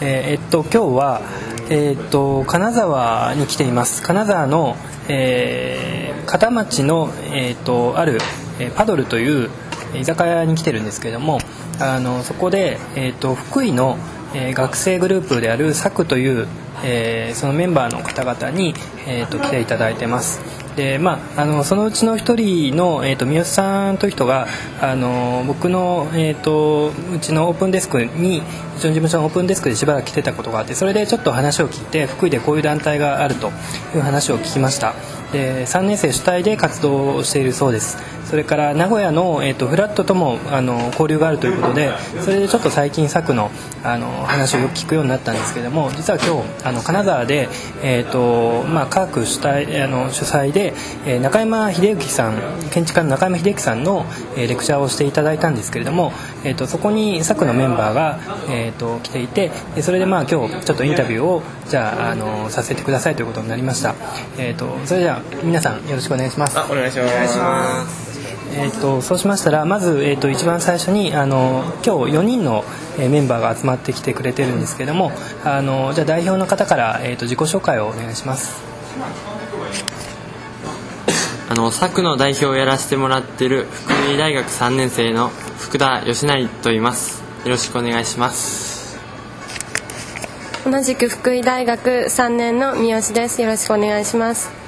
えー、っと今日は、えー、っと金沢に来ています。金沢の、えー、片町の、えー、っとある、パドルという居酒屋に来てるんですけれどもあのそこで、えー、っと福井の、え学生グループであるサクという、えそのメンバーの方々に、えー、っと来ていただいてます。でまあ、あのそのうちの1人の、えーと、三好さんという人があの僕の、えーと、うちのオープンデスクにうちの事務所のオープンデスクでしばらく来てたことがあってそれでちょっと話を聞いて福井でこういう団体があるという話を聞きました。で3年生主体で活動をしているそうです。それから名古屋の、えーと、フラットともあの交流があるということでそれでちょっと最近作のあの話をよく聞くようになったんですけども実は今日あの金沢で、えーとまあ、科学主体あの主催で、えー、中山秀幸さん建築家の中山秀幸さんの、えー、レクチャーをしていただいたんですけれども、えーと、そこに作のメンバーが、えーと、来ていてそれでまあ今日ちょっとインタビューをじゃああのさせてくださいということになりました、えー、とそれでは皆さんよろしくお願いします。お願いします。えーと、そうしましたらまず、えーと、一番最初にあの今日4人のメンバーが集まってきてくれてるんですけどもあのじゃあ代表の方から、えーと、自己紹介をお願いします。あの佐久の代表をやらせてもらってる福井大学3年生の福田義成と言います。よろしくお願いします。同じく福井大学3年の三好です。よろしくお願いします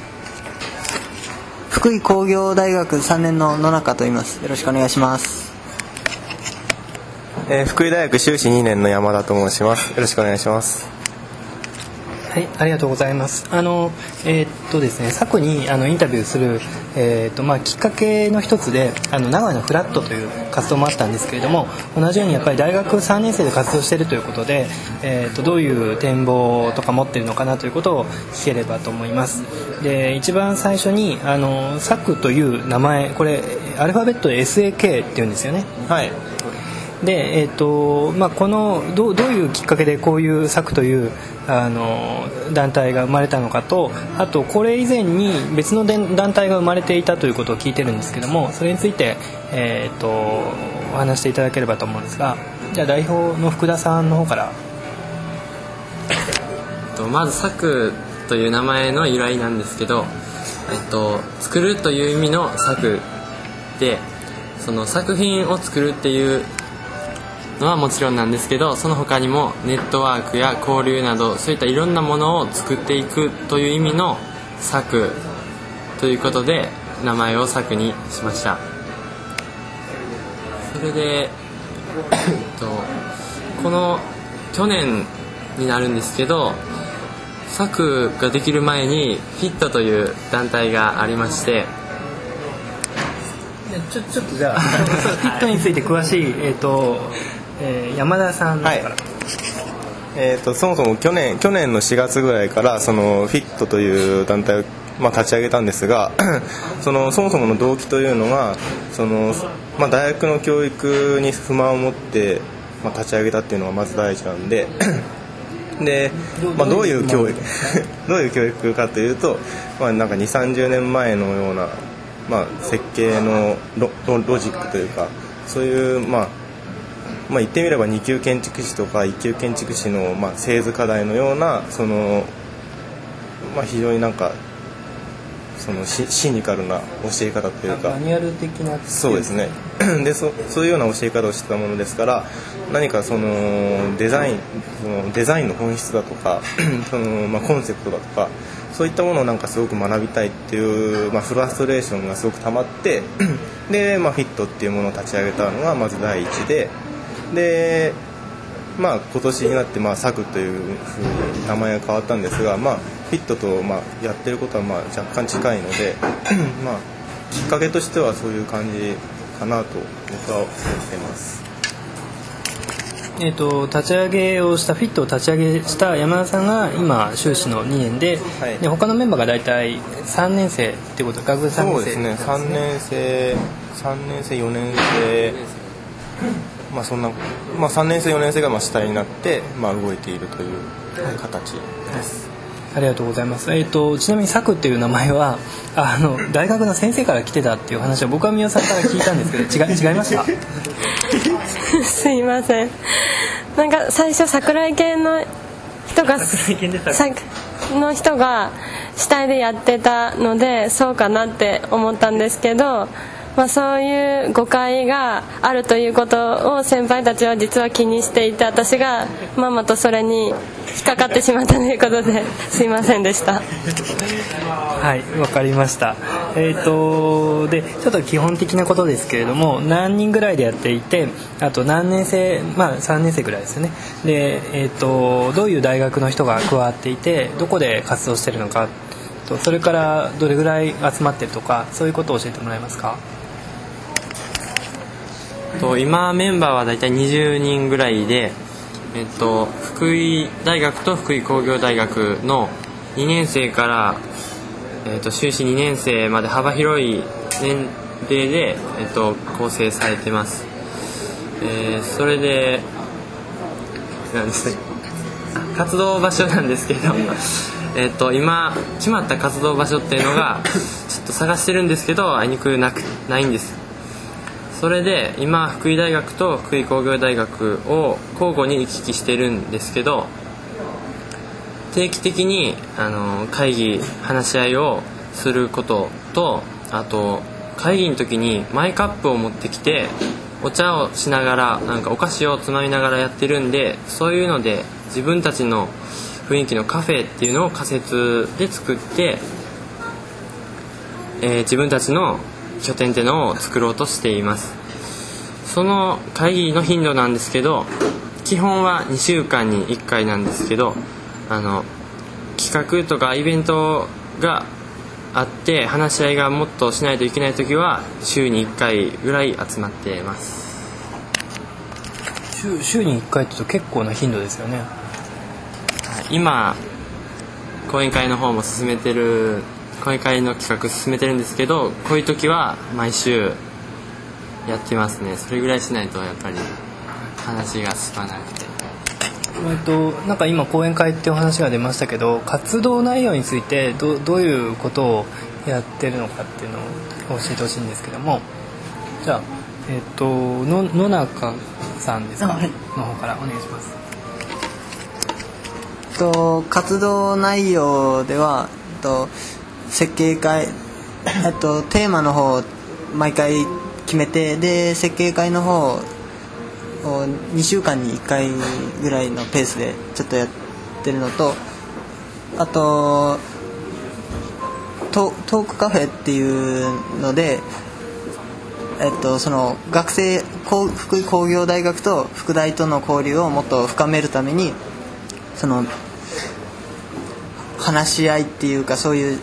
福井工業大学3年の野中と言います。よろしくお願いします、えー、福井大学修士2年の山田と申します。よろしくお願いします。はい、ありがとうございます。あの、えー、っとですね、昨にあのインタビューする、えー、っとまあきっかけの一つで、あの名古屋のフラットという活動もあったんですけれども、同じようにやっぱり大学3年生で活動しているということで、えー、っとどういう展望とか持っているのかなということを聞ければと思います。で、一番最初にあのサクという名前、これアルファベットで SAK っていうんですよね。はい。で、えーとまあ、このどどういうきっかけでこういう作というあの団体が生まれたのかとあとこれ以前に別の団体が生まれていたということを聞いてるんですけどもそれについて、えーと、お話していただければと思うんですがじゃあ代表の福田さんの方から。まず「作」という名前の由来なんですけど、えっと、作るという意味の「作」でその作品を作るっていうのはもちろんなんですけどその他にもネットワークや交流などそういったいろんなものを作っていくという意味の「作」ということで名前を「作」にしました。それで、と、この去年になるんですけど作ができる前にフィットという団体がありましてちょちょっとじゃあ フィットについて詳しい、えーとえー、山田さんか？ら、はい。えーと、そもそも去年去年の4月ぐらいからそのフィットという団体を、まあ、立ち上げたんですが そのそもそもの動機というのがその、まあ、大学の教育に不満を持って、まあ、立ち上げたっていうのがまず第一なんで で、まあ、どういう教育 どういう教育かというと、まあ、なんか2 3 0年前のような、まあ、設計のロロジックというかそういう、まあまあ、言ってみれば2級建築士とか1級建築士の、まあ、製図課題のようなその、まあ、非常になんかそのシシニカルな教え方というかマニュアル的なそうですね でそそういうような教え方をしてたものですから何かそのデザインそのデザインの本質だとか その、まあ、コンセプトだとかそういったものをなんかすごく学びたいっていう、まあ、フラストレーションがすごく溜まって で、まあ、フィットっていうものを立ち上げたのがまず第一で。でまあ今年になってまあサクというふうに名前が変わったんですがまあフィットとまあやってることはまあ若干近いので まあきっかけとしてはそういう感じかなと僕は思ってます。えーと、立ち上げをしたフィットを立ち上げした山田さんが今修士の2年ではい、で他のメンバーが大体3年生っていうこと学部3年生そうですね。3年生3年生4年生まあそんなまあ、3年生4年生がまあ主体になって、まあ、動いているという形です。ありがとうございます。えっ、ー、とちなみに「サク」っていう名前はあの大学の先生から来てたっていう話を僕は宮さんから聞いたんですけど 違違いました すいませんなんか最初桜井系の人が桜井系でさの人が主体でやってたのでそうかなって思ったんですけど、まあ、そういう誤解があるということを先輩たちは実は気にしていて私がまんまとそれに引っかかってしまったということで すいませんでした。はいわかりました。えっ、とでちょっと基本的なことですけれども何人ぐらいでやっていてあと何年生まあ3年生ぐらいですよね。でえっ、とどういう大学の人が加わっていてどこで活動してるのかそれからどれぐらい集まってるとかそういうことを教えてもらえますか？と今メンバーは大体20人ぐらいで、えっと、福井大学と福井工業大学の2年生から、えっと、修士2年生まで幅広い年齢で、えっと、構成されてます、えーそれでなんですね。活動場所なんですけど えっと今決まった活動場所っていうのがちょっと探してるんですけどあいにくなくないんです。それで今福井大学と福井工業大学を交互に行き来してるんですけど定期的にあの会議話し合いをすることとあと会議の時にマイカップを持ってきてお茶をしながらなんかお菓子をつまみながらやってるんでそういうので自分たちの雰囲気のカフェっていうのを仮設で作って、えー自分たちの拠点っていうのを作ろうとしています。その会議の頻度なんですけど基本は2週間に1回なんですけどあの企画とかイベントがあって話し合いがもっとしないといけない時は週に1回ぐらい集まってます。週週に1回って言うと結構な頻度ですよね。今講演会の方も進めてる講演会の企画進めてるんですけどこういう時は毎週やってますね。それぐらいしないとやっぱり話が進まなくて。えっと、なんか今講演会っていうお話が出ましたけど活動内容についてどどういうことをやってるのかっていうのを教えてほしいんですけども。じゃあえっとの野中さんですか、あはい。の方からお願いします。と活動内容ではと設計会あとテーマの方を毎回決めてで設計会の方を2週間に1回ぐらいのペースでちょっとやってるのとあとトトークカフェっていうのでえっと、その学生工福井工業大学と福大との交流をもっと深めるためにその話し合いっていうかそういう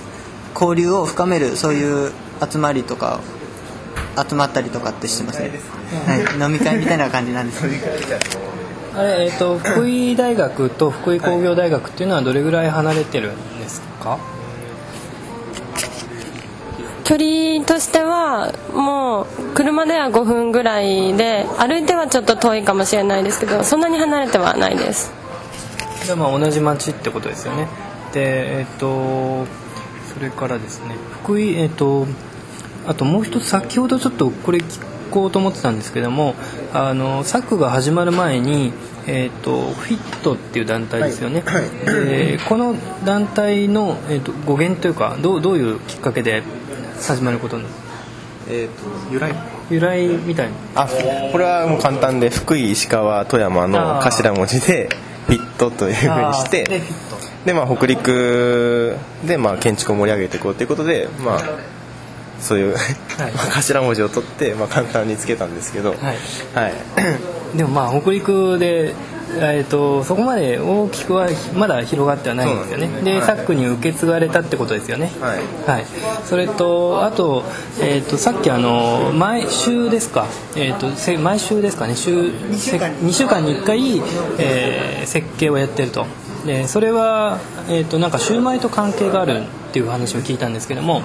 交流を深めるそういう集まりとか集まったりとかってしてますね、はい、飲み会みたいな感じなんです あれ、えっと、福井大学と福井工業大学っていうのはどれぐらい離れてるんですか、距離としてはもう車では5分ぐらいで歩いてはちょっと遠いかもしれないですけどそんなに離れてはないです。じゃあまあ同じ町ってことですよね。でえっ、とそれからですね福井えっ、とあともう一つ先ほどちょっとこれ聞こうと思ってたんですけどもあの作が始まる前にえー、とフィットっていう団体ですよね、でこの団体の、えー、と語源というかどうどういうきっかけで始まることに？えー、と由来？由来みたいな。あこれはもう簡単で福井石川富山の頭文字でフィットというふうにしてフィットで、まあ、北陸で、まあ、建築を盛り上げていこうということで、まあ、そういう、頭文字を取って、まあ、簡単につけたんですけど、はい。はい。でもまあ北陸で、えー、とそこまで大きくはまだ広がってはないんですよね。ですね。サックに受け継がれたってことですよね。はい。はい、それとあと,、えー、とさっきあの毎週ですか、えー、とせ毎週ですかね。週2週間 ,2 週間に1回、えー設計をやってるとでそれは、えー、となんかシューマイと関係があるっていう話を聞いたんですけども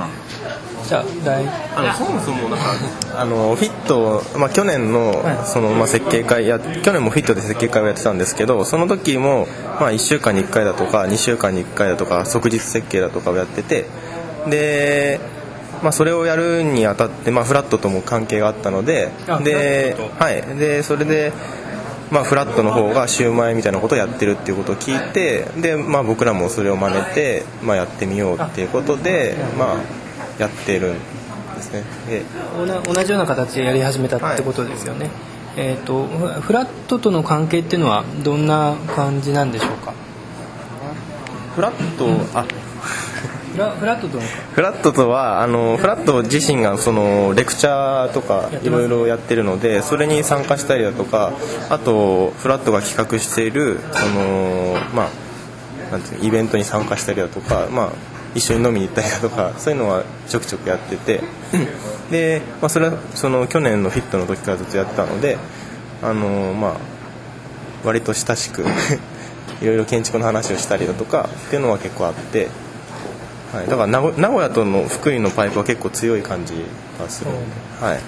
じゃあ大あのそもそもなんか あのフィット、まあ、去年のはい。その、まあ、設計会や去年もフィットで設計会をやってたんですけどその時も、まあ、1週間に1回だとか2週間に1回だとか即日設計だとかをやっててで、まあ、それをやるにあたって、まあ、フラットとも関係があったのであではい、でそれでまあ、フラットの方がシューマイみたいなことをやってるっていうことを聞いてで、まあ、僕らもそれを真似て、まあ、やってみようっていうことで、まあ、やってるんですね。で同じような形でやり始めたってことですよね、えっ、とフフラットとの関係っていうのはどんな感じなんでしょうか？フラット、あフラフラットとのフラットとはあのフラット自身がそのレクチャーとかいろいろやってるのでそれに参加したりだとかあとフラットが企画しているそのまあなんていうのイベントに参加したりだとかまあ一緒に飲みに行ったりだとかそういうのはちょくちょくやっててで、まあ、それはその去年のフィットの時からずっとやってたのであのまあ割と親しく いろいろ建築の話をしたりだとかっていうのは結構あって。はい、だから名古名古屋との福井のパイプは結構強い感じがするので、はい、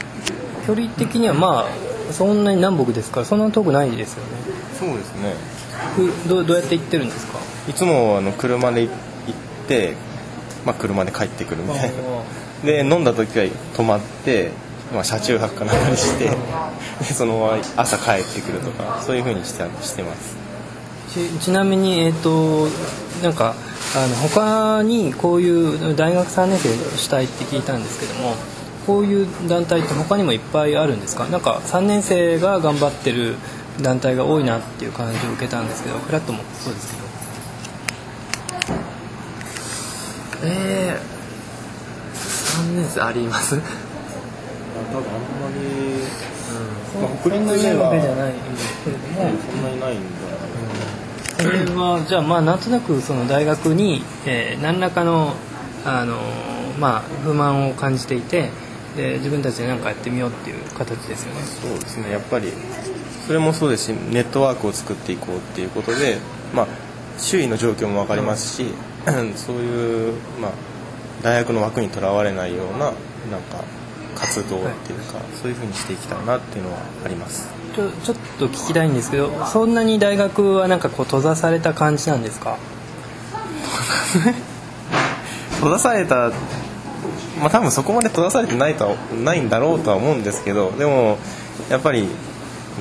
距離的にはまあそんなに南北ですからそんな遠くないですよね。そうですね。ふどうどうやって行ってるんですか？いつもあの車で行って、まあ、車で帰ってくるみたいな。で飲んだ時は泊まって、まあ、車中泊かなんかにしてでそのまま朝帰ってくるとかそういうふうにしてしてます。ちちなみにえっ、となんかあの他にこういう大学3年生主体って聞いたんですけどもこういう団体って他にもいっぱいあるんですか？なんか3年生が頑張ってる団体が多いなっていう感じを受けたんですけどフラットもそうですけど。えー、3年生あります？多分あんまり、そんなにないわけじゃないんですけれども。そんなにないんだそれはじゃあまあなんとなくその大学に、えー何らかの、あのまあ、不満を感じていてで自分たちで何かやってみようっていう形ですよね。そうですね。やっぱりそれもそうですしネットワークを作っていこうっていうことで、まあ、周囲の状況も分かりますし、そういう、まあ、大学の枠にとらわれないようななんか活動っていうか、そういうふうにしていきたいなっていうのはあります。ちょちょっと聞きたいんですけどそんなに大学はなんかこう閉ざされた感じなんですか？閉ざされたまあ多分そこまで閉ざされてないとはないんだろうとは思うんですけどでもやっぱり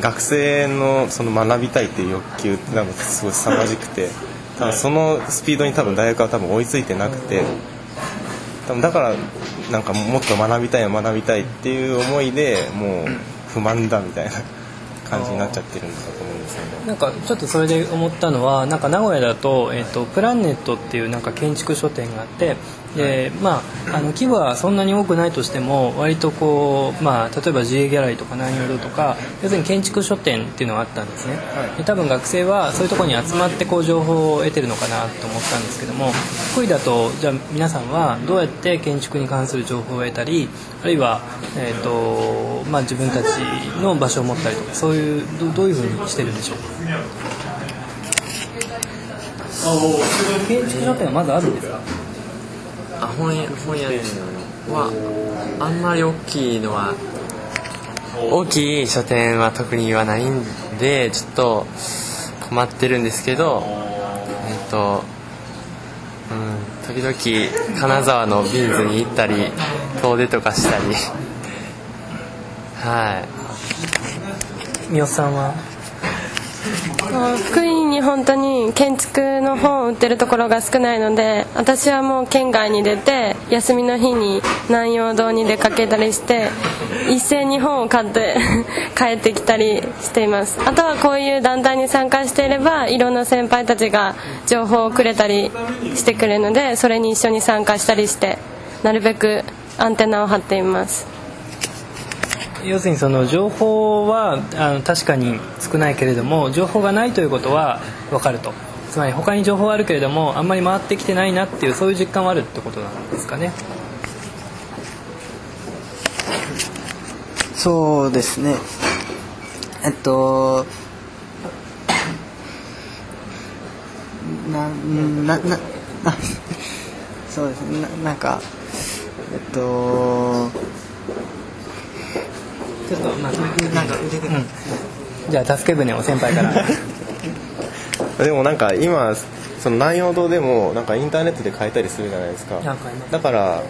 学生のその学びたいっていう欲求ってなんかすごい凄まじくて多分そのスピードに多分大学は多分追いついてなくて多分だからなんかもっと学びたい学びたいっていう思いでもう不満だみたいな。感じになっちゃってるんだと思うんですよね。なんかちょっとそれで思ったのはなんか名古屋だと,、えっとプランネットっていうなんか建築書店があってで、まあ、あの規模はそんなに多くないとしても割とこう、まあ、例えば GA ギャラリーとか南陽堂とか要するに建築書店っていうのがあったんですね、で多分学生はそういうところに集まってこう情報を得てるのかなと思ったんですけども福井だとじゃあ皆さんはどうやって建築に関する情報を得たりあるいは、えっとまあ、自分たちの場所を持ったりとかそういうどどういうふうにしてるんでしょうか？建築書店はまだあるんですか？あ本屋本屋はあんまり大きいのは大きい書店は特にはないんでちょっと困ってるんですけどえっとうん時々金沢のビーズに行ったり遠出とかしたり。はい。三好さんは？福井に本当に建築の本を売ってるところが少ないので私はもう県外に出て休みの日に南陽堂に出かけたりして一斉に本を買って 帰ってきたりしています。あとはこういう団体に参加していればいろんな先輩たちが情報をくれたりしてくれるのでそれに一緒に参加したりしてなるべくアンテナを張っています。要するにその情報はあの確かに少ないけれども情報がないということは分かると。つまり他に情報はあるけれどもあんまり回ってきてないなっていうそういう実感はあるってことなんですかね。そうですね。えっとなななな そうですね。ななんかえっとちょっとまあなんか出てくる。じゃあ助け舟を先輩から。でもなんか今その南陽堂でもなんかインターネットで買えたりするじゃないですか。だから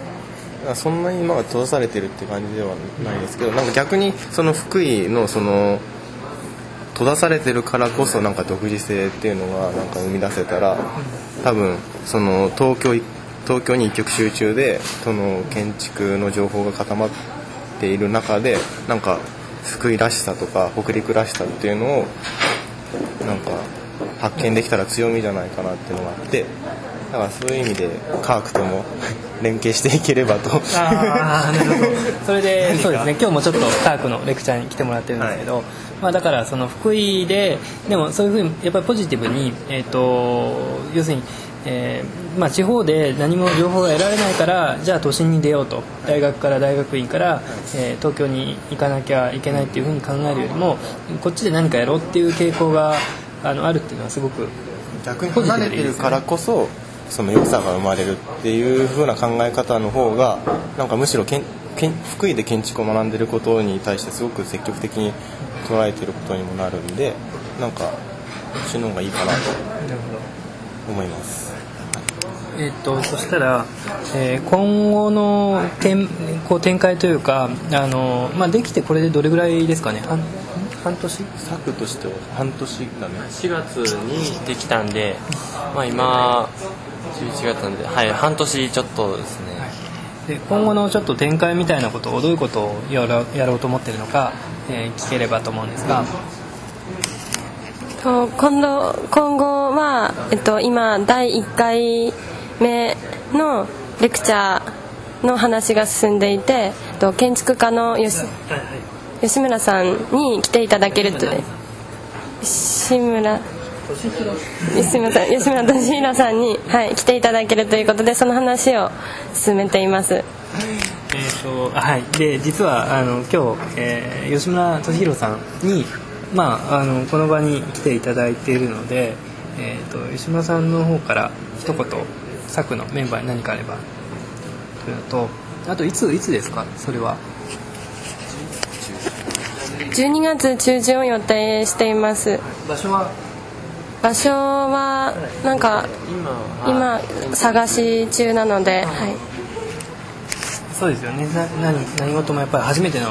そんなに今は閉ざされてるって感じではないですけどなんか逆にその福井のその閉ざされてるからこそなんか独自性っていうのがなんか生み出せたら多分その東京東京に一極集中でその建築の情報が固まっている中でなんか福井らしさとか北陸らしさっていうのをなんか発見できたら強みじゃないかなっていうのがあってだからそういう意味で科学とも 連携していければと。ああなるほど。それで そうですね。今日もちょっと科学のレクチャーに来てもらってるんですけど、はい、まあ、だからその福井ででもそういうふうにやっぱりポジティブに、えーと、要するに、えーまあ、地方で何も情報が得られないからじゃあ都心に出ようと大学から大学院から、えー、東京に行かなきゃいけないっていうふうに考えるよりもこっちで何かやろうっていう傾向があのあるっていうのはすごく逆に離れてるからこそその良さが生まれるっていう風な考え方の方がなんかむしろけんけん福井で建築を学んでることに対してすごく積極的に捉えてることにもなるんでなんかそっちの方がいいかなと思います。えっと、そしたら、えー、今後の展こう展開というかあの、まあ、できてこれでどれぐらいですかね？半半年？作としては半年だね。4月にできたんで、まあ、今11月なんで、はい、半年ちょっとですね、で今後のちょっと展開みたいなことをどういうことをやろやろうと思ってるのか、えー、聞ければと思うんですが。と今度今後は、えっと、今第1回目のレクチャーの話が進んでいてと建築家の吉吉村さんに来ていただけると吉村吉村さん吉村敏弘さんに、はい、来ていただけるということでその話を進めています。えーとはい、で実はあの今日、えー、吉村敏弘さんに、まあ、あのこの場に来ていただいているので、えーと、吉村さんの方から一言作のメンバーに何かあれば。というのとあといついつですか？それは。12月中旬を予定しています。場所は？場所はなんか今探し中なので、はい、そうですよね。な何何事もやっぱり初めての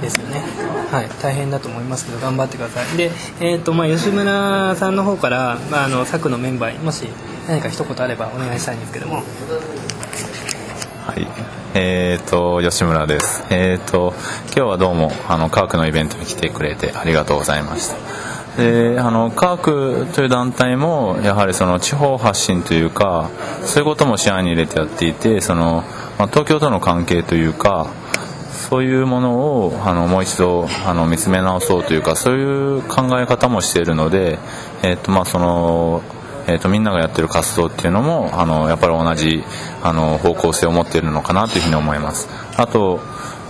ですよね。はい。大変だと思いますけど頑張ってください。で、えーとまあ、吉村さんの方から、まあ、あの作のメンバーにもし何か一言あればお願いしたいんですけども。はい。えーと、吉村です、えーと、今日はどうもあの科学のイベントに来てくれてありがとうございました。であの科学という団体もやはりその地方発信というかそういうことも視野に入れてやっていてその、まあ、東京との関係というかそういうものをあのもう一度あの見つめ直そうというかそういう考え方もしているので、えーとまあ、そのえーと、みんながやってる活動っていうのもあのやっぱり同じあの方向性を持っているのかなというふうに思います。あと、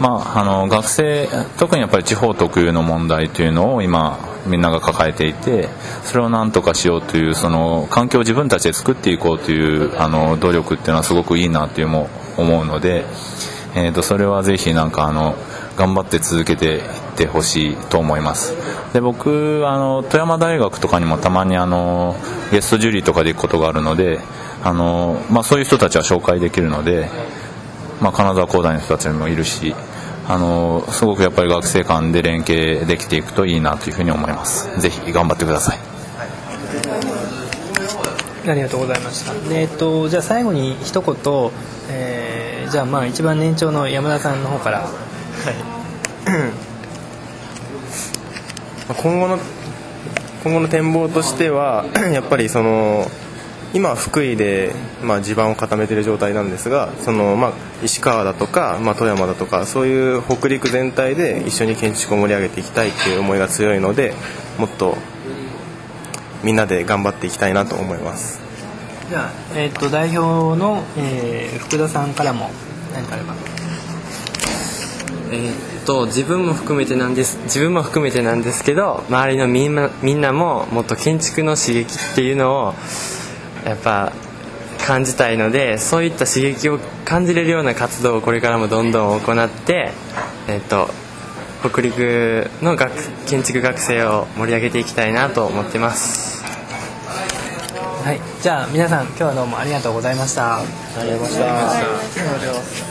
まあ、あの学生特にやっぱり地方特有の問題というのを今みんなが抱えていてそれを何とかしようというその環境を自分たちで作っていこうというあの努力っていうのはすごくいいなというも思うので、えー、とそれはぜひなんかあの頑張って続けていってほしいと思います。で僕あの富山大学とかにもたまにあのゲストジュリーとかで行くことがあるのであの、まあ、そういう人たちは紹介できるので、まあ、金沢工大の人たちもいるしあのすごくやっぱり学生間で連携できていくといいなというふうに思います。ぜひ頑張ってください。ありがとうございました。えっとじゃあ最後に一言、えー、じゃあまあ一番年長の山田さんの方から。はい今後の今後の展望としては やっぱりその今福井で、まあ、地盤を固めている状態なんですがその、まあ、石川だとか、まあ、富山だとかそういう北陸全体で一緒に建築を盛り上げていきたいっていう思いが強いのでもっとみんなで頑張っていきたいなと思います。じゃあ、えーと、代表の、えー、福田さんからも何かあれば。えー、っと自分も含めてなんです自分も含めてなんですけど周りのみんなみんなももっと建築の刺激っていうのをやっぱ感じたいのでそういった刺激を感じれるような活動をこれからもどんどん行って、えっと、北陸の学建築学生を盛り上げていきたいなと思ってます。はいじゃあ皆さん今日はどうもありがとうございました。ありがとうございました